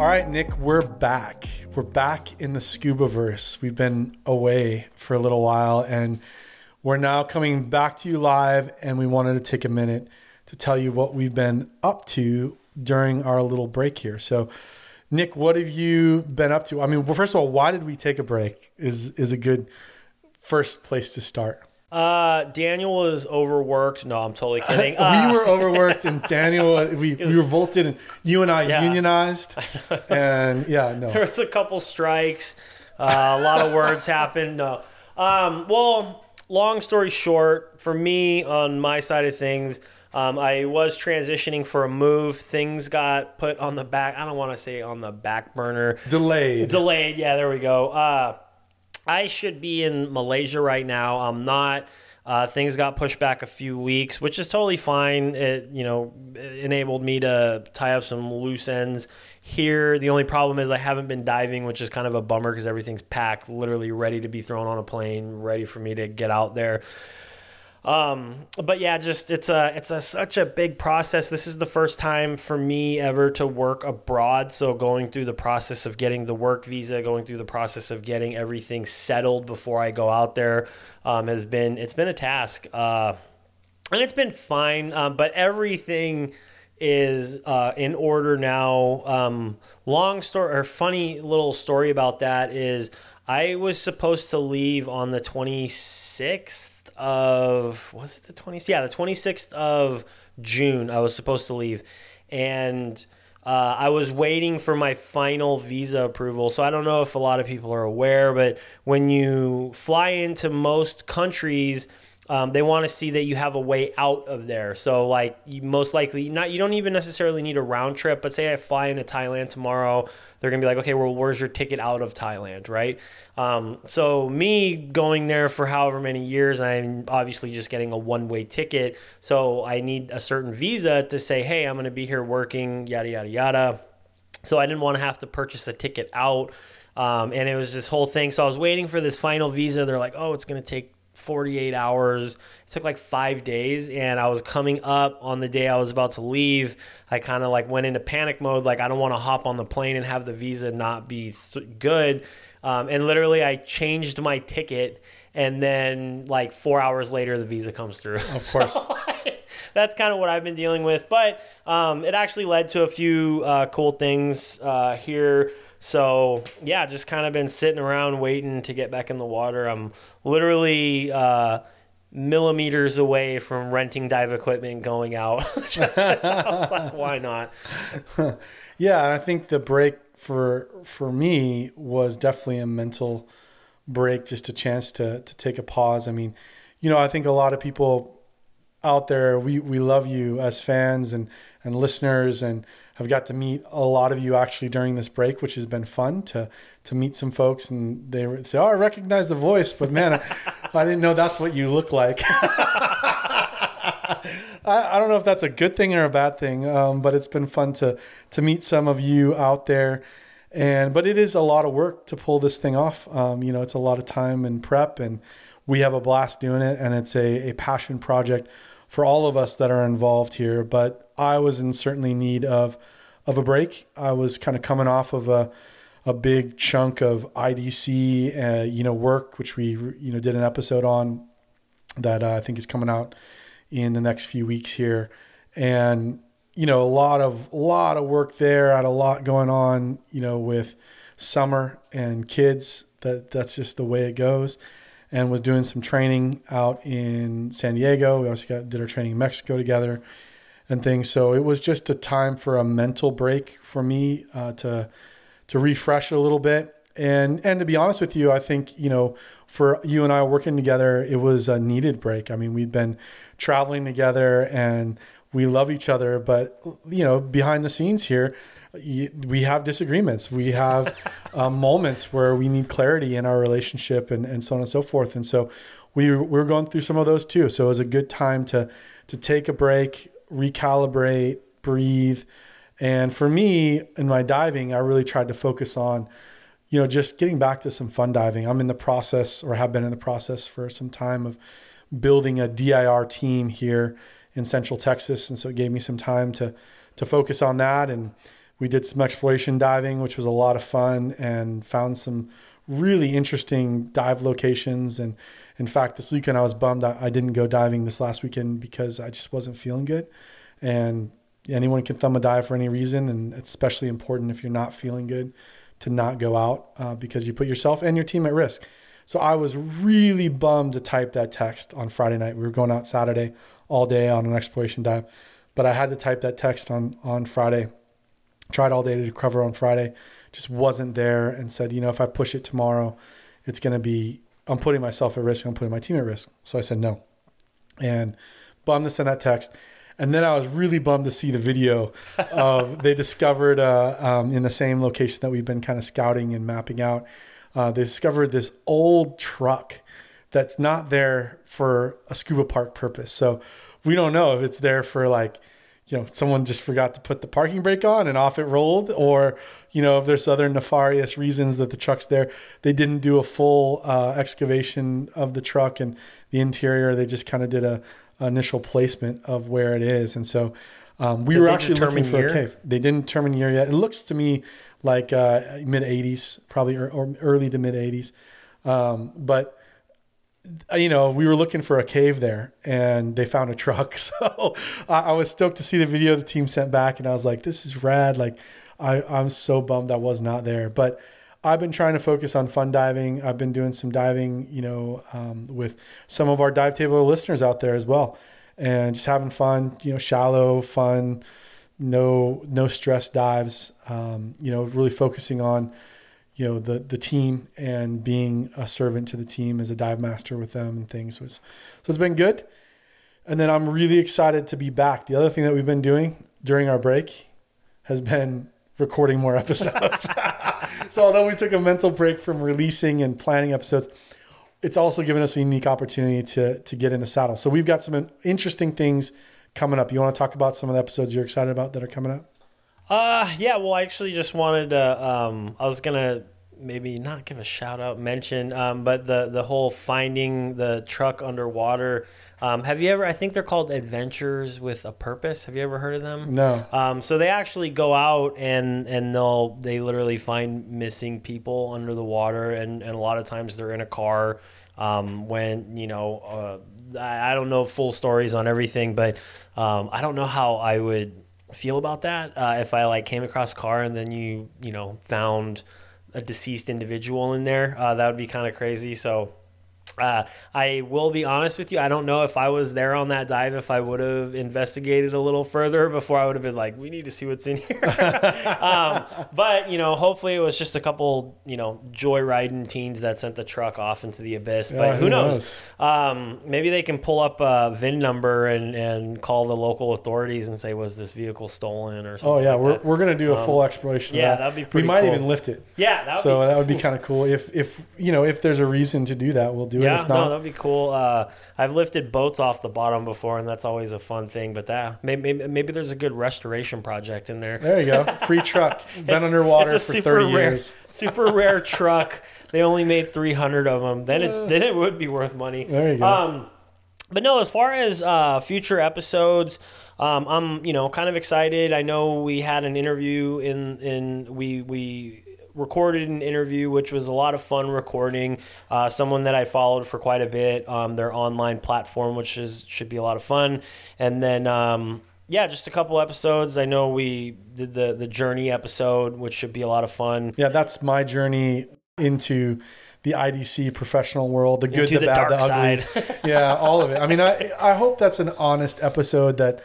All right, Nick, we're back. We're back in the scuba verse. We've been away for a little while and we're now coming back to you live. And we wanted to take a minute to tell you what we've been up to during our little break here. So, Nick, what have you been up to? I mean, well, first of all, why did we take a break? Is is a good first place to start. Uh, Daniel was overworked. No, I'm totally kidding. Uh, we were overworked, and Daniel, we, we revolted, and you and I Yeah. unionized, and yeah, no, there was a couple strikes. Uh, a lot of words happened. No. Um, well, long story short, for me on my side of things, um, I was transitioning for a move. Things got put on the back. I don't want to say on the back burner. delayed. Delayed. Yeah, there we go. Uh, I should be in Malaysia right now. I'm not. Uh, things got pushed back a few weeks, which is totally fine. It you know enabled me to tie up some loose ends here. The only problem is I haven't been diving, which is kind of a bummer because everything's packed, literally ready to be thrown on a plane, ready for me to get out there. Um, but yeah, just it's a it's a such a big process. This is the first time for me ever to work abroad. So going through the process of getting the work visa, going through the process of getting everything settled before I go out there, um, has been it's been a task. Uh, and it's been fine. Um, but everything is uh, in order now. Um, long story or funny little story about that is I was supposed to leave on the 26th of was it the 20th? Yeah, the 26th of June. I was supposed to leave, and. Uh, I was waiting for my final visa approval. So I don't know if a lot of people are aware, but when you fly into most countries, um, they want to see that you have a way out of there. So like you most likely not you don't even necessarily need a round trip, but say I fly into Thailand tomorrow, they're gonna be like, okay, well, where's your ticket out of Thailand, right? Um, so me going there for however many years, I'm obviously just getting a one way ticket. So I need a certain visa to say, hey, I'm gonna be here working, yada yada yada. So I didn't want to have to purchase a ticket out. Um, and it was this whole thing. So I was waiting for this final visa. They're like, oh, it's going to take 48 hours. It took like five days. And I was coming up on the day I was about to leave. I kind of like went into panic mode. Like, I don't want to hop on the plane and have the visa not be th- good. Um, and literally, I changed my ticket. And then, like, four hours later, the visa comes through. Of course. that's kind of what I've been dealing with. But um, it actually led to a few uh, cool things uh, here. So yeah, just kind of been sitting around waiting to get back in the water. I'm literally uh, millimeters away from renting dive equipment going out. just 'cause I was like, why not? Yeah, I think the break for for me was definitely a mental break, just a chance to to take a pause. I mean, you know, I think a lot of people out there, we we love you as fans and and listeners, and have got to meet a lot of you actually during this break, which has been fun to to meet some folks, and they say, "Oh, I recognize the voice," but man, I, I didn't know that's what you look like. I, I don't know if that's a good thing or a bad thing, um, but it's been fun to to meet some of you out there. And but it is a lot of work to pull this thing off. Um, you know, it's a lot of time and prep, and we have a blast doing it. And it's a, a passion project for all of us that are involved here. But I was in certainly need of of a break. I was kind of coming off of a a big chunk of IDC, uh, you know, work, which we you know did an episode on that uh, I think is coming out in the next few weeks here, and you know a lot of lot of work there. I had a lot going on, you know, with summer and kids. That that's just the way it goes. And was doing some training out in San Diego. We also got did our training in Mexico together and things. So it was just a time for a mental break for me uh, to to refresh a little bit. And and to be honest with you, I think you know for you and I working together, it was a needed break. I mean, we'd been traveling together and we love each other, but you know, behind the scenes here, we have disagreements. We have uh, moments where we need clarity in our relationship, and, and so on and so forth. And so we we we're going through some of those too. So it was a good time to to take a break, recalibrate, breathe. And for me, in my diving, I really tried to focus on, you know, just getting back to some fun diving. I'm in the process, or have been in the process for some time of building a DIR team here in Central Texas, and so it gave me some time to to focus on that. And We did some exploration diving, which was a lot of fun, and found some really interesting dive locations. And in fact, this weekend I was bummed I, didn't go diving this last weekend because I just wasn't feeling good. And anyone can thumb a dive for any reason, and it's especially important if you're not feeling good to not go out uh, because you put yourself and your team at risk. So I was really bummed to type that text on Friday night. We were going out Saturday all day on an exploration dive, but I had to type that text on on Friday. Tried all day to cover on Friday, just wasn't there, and said, you know, if I push it tomorrow, it's going to be I'm putting myself at risk. I'm putting my team at risk. So I said no, and bummed to send that text. And then I was really bummed to see the video of they discovered uh, um, in the same location that we've been kind of scouting and mapping out. Uh, they discovered this old truck that's not there for a scuba park purpose. So we don't know if it's there for like, you know, someone just forgot to put the parking brake on and off it rolled, or you know, if there's other nefarious reasons that the truck's there. They didn't do a full uh, excavation of the truck and the interior. They just kind of did a, initial placement of where it is. And so um, we Did were actually looking for year? a cave. They didn't determine year yet. It looks to me like uh, mid 80s, probably or, or early to mid 80s. Um, but you know, we were looking for a cave there, and they found a truck. So I, I was stoked to see the video the team sent back, and I was like, "This is rad!" Like, I, I'm so bummed I was not there, but. I've been trying to focus on fun diving. I've been doing some diving, you know, um, with some of our dive table listeners out there as well, and just having fun. You know, shallow, fun, no no stress dives. Um, you know, really focusing on you know the the team and being a servant to the team as a dive master with them and things was so it's been good. And then I'm really excited to be back. The other thing that we've been doing during our break has been recording more episodes. so although we took a mental break from releasing and planning episodes, it's also given us a unique opportunity to to get in the saddle. So we've got some interesting things coming up. You want to talk about some of the episodes you're excited about that are coming up? Uh, yeah. Well, I actually just wanted to. Um, I was gonna maybe not give a shout out, mention, um, but the the whole finding the truck underwater. Um, have you ever? I think they're called Adventures with a Purpose. Have you ever heard of them? No. Um, so they actually go out and and they'll they literally find missing people under the water, and and a lot of times they're in a car. Um, when you know, uh, I, I don't know full stories on everything, but um, I don't know how I would feel about that uh, if I like came across a car and then you you know found a deceased individual in there. Uh, that would be kind of crazy. So. Uh, I will be honest with you. I don't know if I was there on that dive, if I would have investigated a little further before I would have been like, we need to see what's in here. um, but, you know, hopefully it was just a couple, you know, joyriding teens that sent the truck off into the abyss. Yeah, but who, who knows? knows? Um, maybe they can pull up a VIN number and, and call the local authorities and say, was this vehicle stolen or something? Oh yeah, like we're, that. we're gonna do a full exploration. yeah, of that. that'd be pretty We might cool. even lift it. Yeah, that would so be that would be kind of cool. If if you know if there's a reason to do that, we'll do it. Yeah, no, that'd be cool. Uh, I've lifted boats off the bottom before, and that's always a fun thing. But that maybe, maybe, there's a good restoration project in there. there you go. Free truck. Been underwater for super 30 rare, years. super rare truck. They only made 300 of them. Then it's then it would be worth money. There you go. Um, but no, as far as uh, future episodes, um, I'm you know kind of excited. I know we had an interview in in we we recorded an interview which was a lot of fun recording uh, someone that i followed for quite a bit um, their online platform which is should be a lot of fun and then um, yeah just a couple episodes i know we did the the journey episode which should be a lot of fun Yeah, that's my journey into the IDC professional world, the good, the, the bad, the ugly. side. yeah, all of it. I mean, I I hope that's an honest episode that,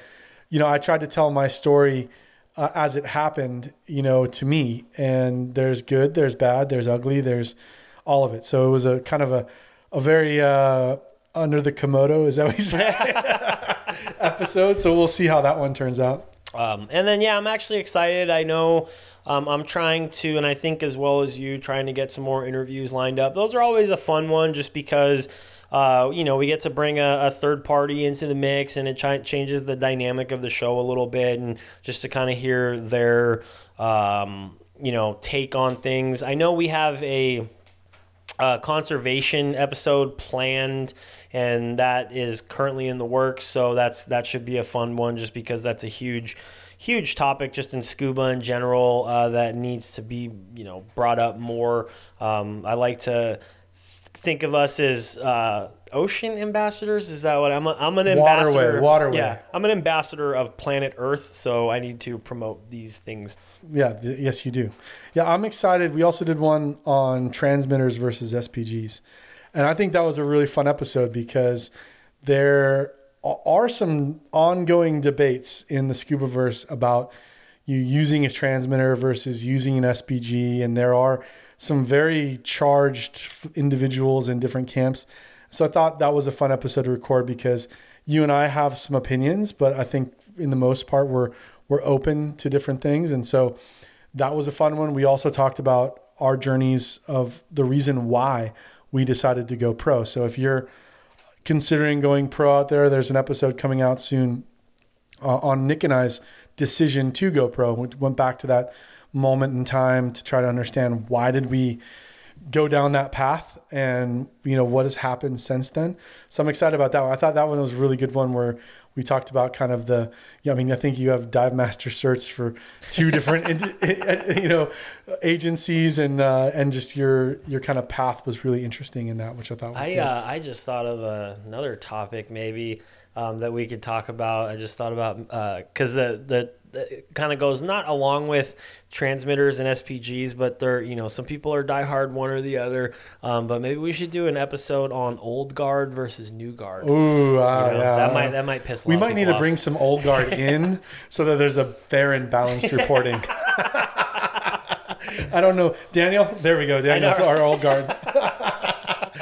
you know, I tried to tell my story uh, as it happened, you know, to me. And there's good, there's bad, there's ugly, there's all of it. So it was a kind of a a very uh, under the Komodo, is that what you say? episode. So we'll see how that one turns out. Um, and then, yeah, I'm actually excited. I know um, I'm trying to, and I think as well as you, trying to get some more interviews lined up. Those are always a fun one just because, uh, you know, we get to bring a, a third party into the mix and it ch- changes the dynamic of the show a little bit and just to kind of hear their, um, you know, take on things. I know we have a conservation episode planned, and that is currently in the works. So that's that should be a fun one, just because that's a huge, huge topic just in scuba in general uh, that needs to be you know brought up more. Um, I like to think of us as uh, ocean ambassadors. Is that what I'm? A, I'm an ambassador. waterway. waterway. Yeah, I'm an ambassador of planet Earth, so I need to promote these things. Yeah, th- yes, you do. Yeah, I'm excited. We also did one on transmitters versus SPGs. And I think that was a really fun episode because there are some ongoing debates in the scubaverse about you using a transmitter versus using an SPG. And there are some very charged individuals in different camps. So I thought that was a fun episode to record because you and I have some opinions, but I think in the most part we're we're open to different things. And so that was a fun one. We also talked about our journeys of the reason why we decided to go pro. So if you're considering going pro out there, there's an episode coming out soon uh, on Nick and I's decision to go pro. We went back to that moment in time to try to understand why did we go down that path and you know what has happened since then. So I'm excited about that one. I thought that one was a really good one where we talked about kind of the yeah, I mean I think you have dive master certs for two different you know agencies and uh, and just your your kind of path was really interesting in that which I thought was I good. uh, I just thought of uh, another topic maybe um, that we could talk about. I just thought about because the the, the kind of goes not along with transmitters and SPGs, but they're you know some people are diehard one or the other. Um, but maybe we should do an episode on old guard versus new guard. Ooh, uh, You know, yeah. that might that might piss. We might need people to bring some old guard in so that there's a fair and balanced reporting. I don't know. Daniel, there we go. Daniel's our old guard.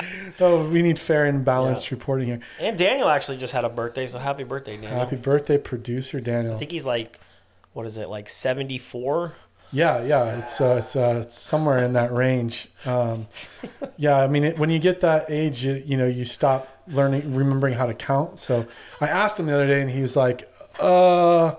oh, we need fair and balanced reporting here. And Daniel actually just had a birthday, so happy birthday, Daniel. Happy birthday, producer Daniel. I think he's like, what is it, like seventy four? Yeah, yeah, it's uh, it's, uh, it's somewhere in that range. Um, yeah, I mean, it, when you get that age, you, you know, you stop learning, remembering how to count. So I asked him the other day, and he was like, "Uh,"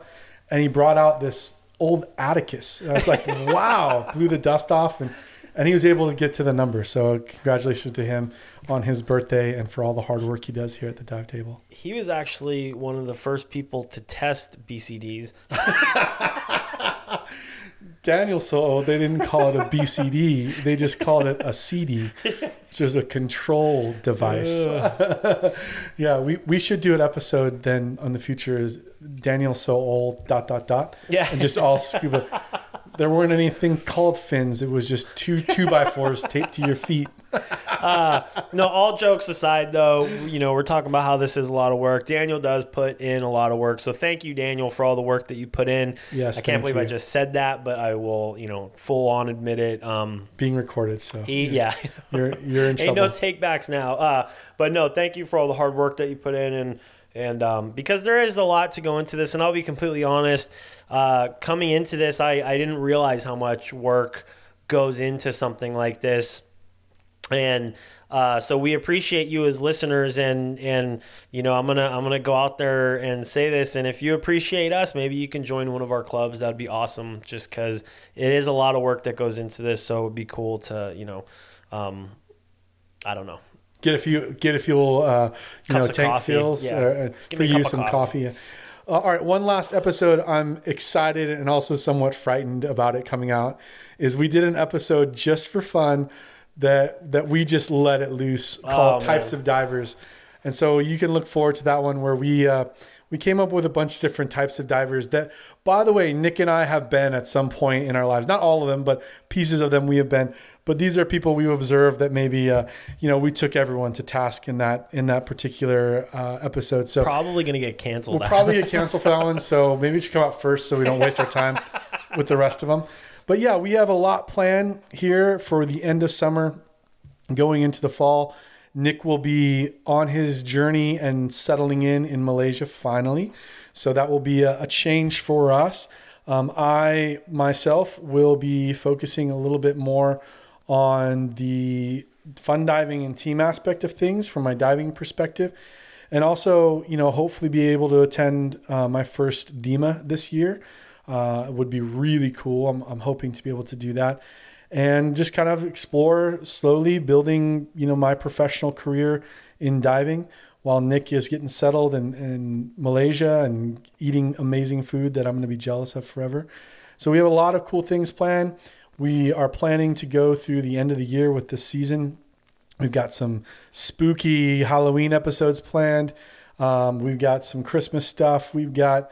and he brought out this old Atticus. And I was like, "Wow!" Blew the dust off, and and he was able to get to the number. So congratulations to him on his birthday and for all the hard work he does here at the dive table. He was actually one of the first people to test BCDs. Daniel so old oh, they didn't call it a BCD; they just called it a CD, which is a control device. yeah, we, we should do an episode then on the future is Daniel so old dot dot dot Yeah. and just all scuba. There weren't anything called fins; it was just two two by fours taped to your feet. No, all jokes aside, though, you know, we're talking about how this is a lot of work. Daniel does put in a lot of work. So thank you, Daniel, for all the work that you put in. Yes, I can't believe I just said that, but I will, you know, full on admit it. Um, Being recorded, so he, yeah. you're you're in trouble. Ain't no takebacks now. Uh, but no, thank you for all the hard work that you put in, and and um, because there is a lot to go into this, and I'll be completely honest. Uh, coming into this, I I didn't realize how much work goes into something like this, and. Uh, so we appreciate you as listeners, and and you know I'm gonna I'm gonna go out there and say this, and if you appreciate us, maybe you can join one of our clubs. That'd be awesome, just because it is a lot of work that goes into this. So it would be cool to you know, um, I don't know, get a few get a few uh, you know Cups tank coffee, fills yeah. uh, for me a cup you some coffee. coffee. Uh, all right, one last episode. I'm excited and also somewhat frightened about it coming out. Is we did an episode just for fun that that we just let it loose called Oh, types of divers, and so you can look forward to that one where we. We came up with a bunch of different types of divers that, by the way, Nick and I have been at some point in our lives. Not all of them, but pieces of them we have been. But these are people we've observed that maybe, uh, you know, we took everyone to task in that in that particular uh, episode. So probably gonna get canceled. we'll probably get canceled for that one. So maybe it should come out first so we don't waste our time with the rest of them. But yeah, we have a lot planned here for the end of summer, going into the fall. Nick will be on his journey and settling in in Malaysia finally. So that will be a, a change for us. Um, I myself will be focusing a little bit more on the fun diving and team aspect of things from my diving perspective and also you know hopefully be able to attend uh, my first DEMA this year uh, would be really cool I'm, I'm hoping to be able to do that and just kind of explore slowly building you know my professional career in diving while Nick is getting settled in, in Malaysia and eating amazing food that I'm going to be jealous of forever. So we have a lot of cool things planned. We are planning to go through the end of the year with this season. We've got some spooky Halloween episodes planned. Um, we've got some Christmas stuff. We've got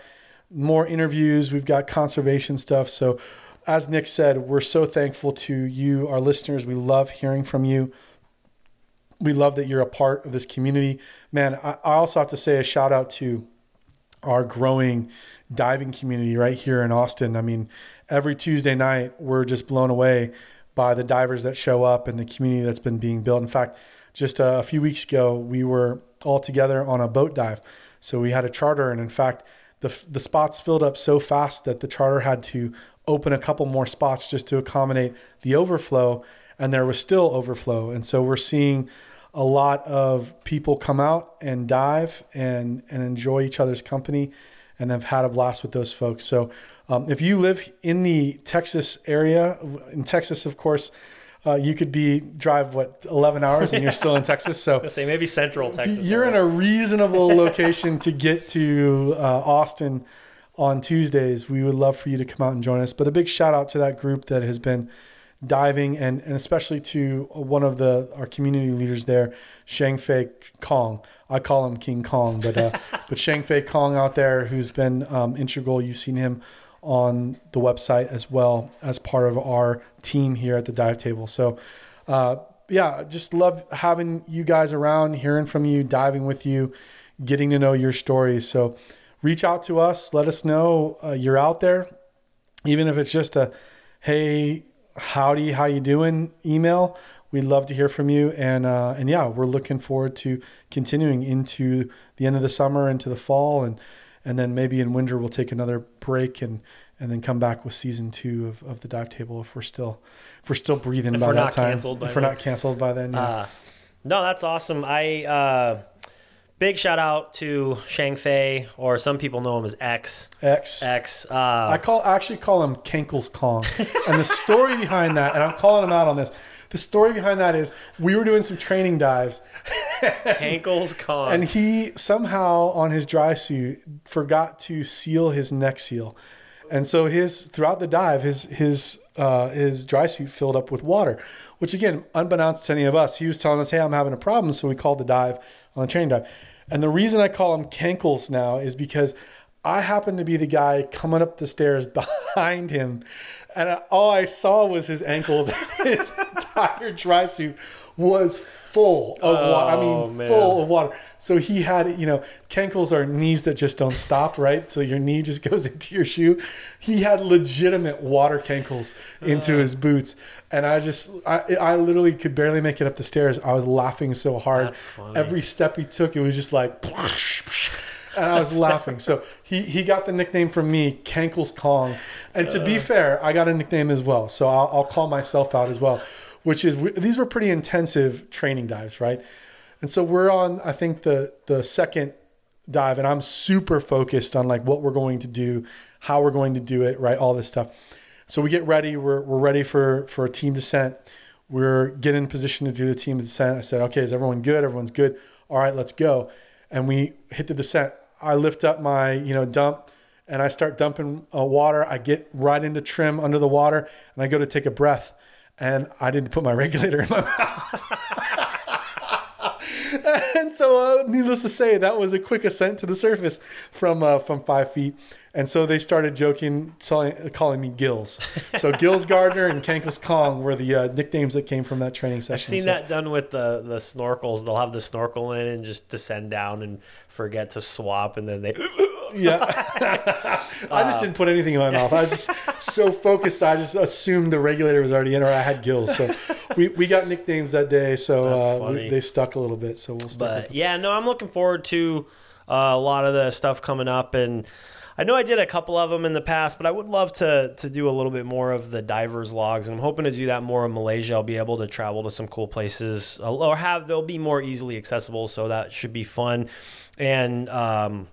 more interviews. We've got conservation stuff. So, as Nick said, we're so thankful to you, our listeners. We love hearing from you we love that you're a part of this community. Man, I, I also have to say a shout out to our growing diving community right here in Austin. I mean, every Tuesday night, we're just blown away by the divers that show up and the community that's been being built. In fact, just a few weeks ago, we were all together on a boat dive. So we had a charter, and in fact, the, the spots filled up so fast that the charter had to open a couple more spots just to accommodate the overflow, and there was still overflow. And so we're seeing a lot of people come out and dive and and enjoy each other's company and have had a blast with those folks. So um, if you live in the Texas area, in Texas, of course, uh, you could be drive what 11 hours and you're still in Texas. So say maybe Central Texas. You're in a reasonable location to get to uh, Austin on Tuesdays. We would love for you to come out and join us. But a big shout out to that group that has been diving and, and especially to one of the our community leaders there, Shang Fei Kong. I call him King Kong, but uh, but Shang Fei Kong out there who's been um, integral. You've seen him on the website as well as part of our team here at the dive table. So uh, yeah, just love having you guys around, hearing from you, diving with you, getting to know your stories. So reach out to us, let us know uh, you're out there, even if it's just a hey howdy, how you doing email. We'd love to hear from you. And, uh, and yeah, we're looking forward to continuing into the end of the summer, into the fall. And, and then maybe in winter, we'll take another break and, and then come back with season two of, of the dive table if we're still, if we're still breathing if by that time. if we're not canceled by then. Yeah. Uh, no, that's awesome. I, uh, Big shout out to Shang Fei, or some people know him as X. X. X. Uh, I call actually call him Kankles Kong, and the story behind that, and I'm calling him out on this. The story behind that is we were doing some training dives. Kankles Kong. And he somehow on his dry suit forgot to seal his neck seal. And so his throughout the dive, his his uh, his dry suit filled up with water, which again, unbeknownst to any of us, he was telling us, "Hey, I'm having a problem." So we called the dive on the training dive. And the reason I call him Kankles now is because I happen to be the guy coming up the stairs behind him. And all I saw was his ankles his entire dry suit was full of oh, water. I mean, oh, man. full of water. So he had, you know, cankles are knees that just don't stop, right? So your knee just goes into your shoe. He had legitimate water cankles into uh, his boots. And I just, I, I literally could barely make it up the stairs. I was laughing so hard. Every step he took, it was just like, and I was laughing. So he, he got the nickname from me, Kankles Kong. And to be uh. fair, I got a nickname as well. So I'll, I'll call myself out as well which is these were pretty intensive training dives, right? And so we're on, I think the the second dive, and I'm super focused on like what we're going to do, how we're going to do it, right? All this stuff. So we get ready. We're we're ready for for a team descent. We're getting in position to do the team descent. I said, okay, is everyone good? Everyone's good. All right, let's go. And we hit the descent. I lift up my you know dump and I start dumping uh, water. I get right into trim under the water, and I go to take a breath and I didn't put my regulator in my mouth. And so, uh, needless to say, that was a quick ascent to the surface from uh, from five feet. And so they started joking, telling, calling me Gills. So Gills Gardner and Kankles Kong were the uh, nicknames that came from that training session. I've seen so. that done with the the snorkels. They'll have the snorkel in and just descend down and forget to swap, and then they. yeah. I just didn't put anything in my mouth. I was just so focused. I just assumed the regulator was already in, or I had gills. So we, we got nicknames that day. So uh, we, they stuck a little bit. So we'll stick. But yeah, no, I'm looking forward to uh, a lot of the stuff coming up and. I know I did a couple of them in the past, but I would love to to do a little bit more of the divers logs, and I'm hoping to do that more in Malaysia. I'll be able to travel to some cool places, uh, or have they'll be more easily accessible, so that should be fun. And um,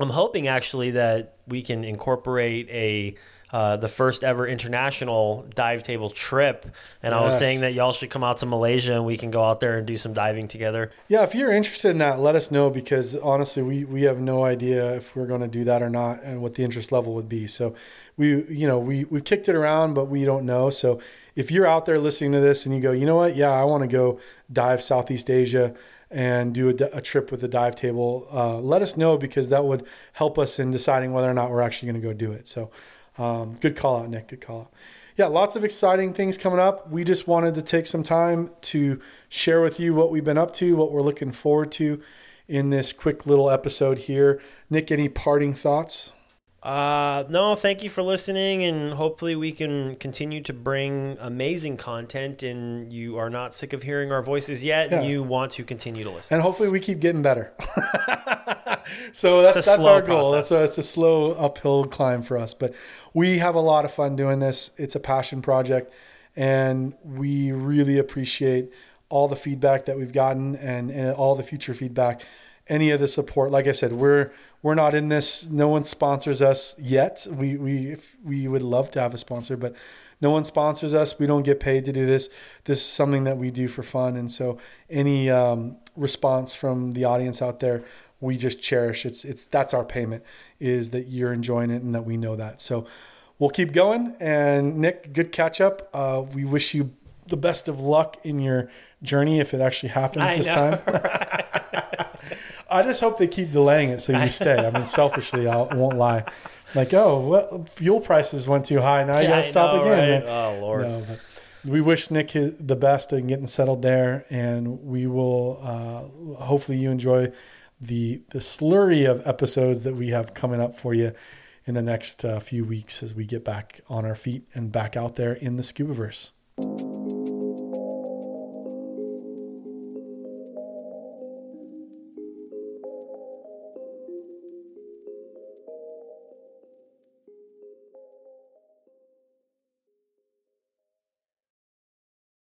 I'm hoping actually that we can incorporate a uh, the first ever international dive table trip, and I was saying that y'all should come out to Malaysia and we can go out there and do some diving together. Yeah, if you're interested in that, let us know because honestly, we, we have no idea if we're going to do that or not and what the interest level would be. So we, you know, we, we've kicked it around, but we don't know. So if you're out there listening to this and you go, you know what? Yeah, I want to go dive Southeast Asia and do a trip with the dive table, uh, let us know because that would help us in deciding whether or not we're actually going to go do it. So um, good call out, Nick. Good call out. Yeah, lots of exciting things coming up. We just wanted to take some time to share with you what we've been up to, what we're looking forward to in this quick little episode here. Nick, any parting thoughts? Uh, no, thank you for listening, and hopefully we can continue to bring amazing content. And you are not sick of hearing our voices yet, and you want to continue to listen. And hopefully we keep getting better. so that's, that's our goal. process. That's a, it's a slow uphill climb for us, but we have a lot of fun doing this. It's a passion project, and we really appreciate all the feedback that we've gotten and, and all the future feedback. Any of the support, like I said, we're we're not in this. No one sponsors us yet. We we if we would love to have a sponsor, but no one sponsors us. We don't get paid to do this. This is something that we do for fun, and so any um, response from the audience out there, we just cherish. It's it's that's our payment is that you're enjoying it and that we know that. So we'll keep going. And Nick, good catch up. Uh, we wish you the best of luck in your journey if it actually happens I this know, time. I just hope they keep delaying it so you stay. I mean, selfishly, I won't lie. Like, oh, well, fuel prices went too high. Now you Yeah, got to stop know, again. right? Oh Lord. No, we wish Nick his, the best in getting settled there, and we will. Uh, hopefully, you enjoy the the slurry of episodes that we have coming up for you in the next uh, few weeks as we get back on our feet and back out there in the scuba verse.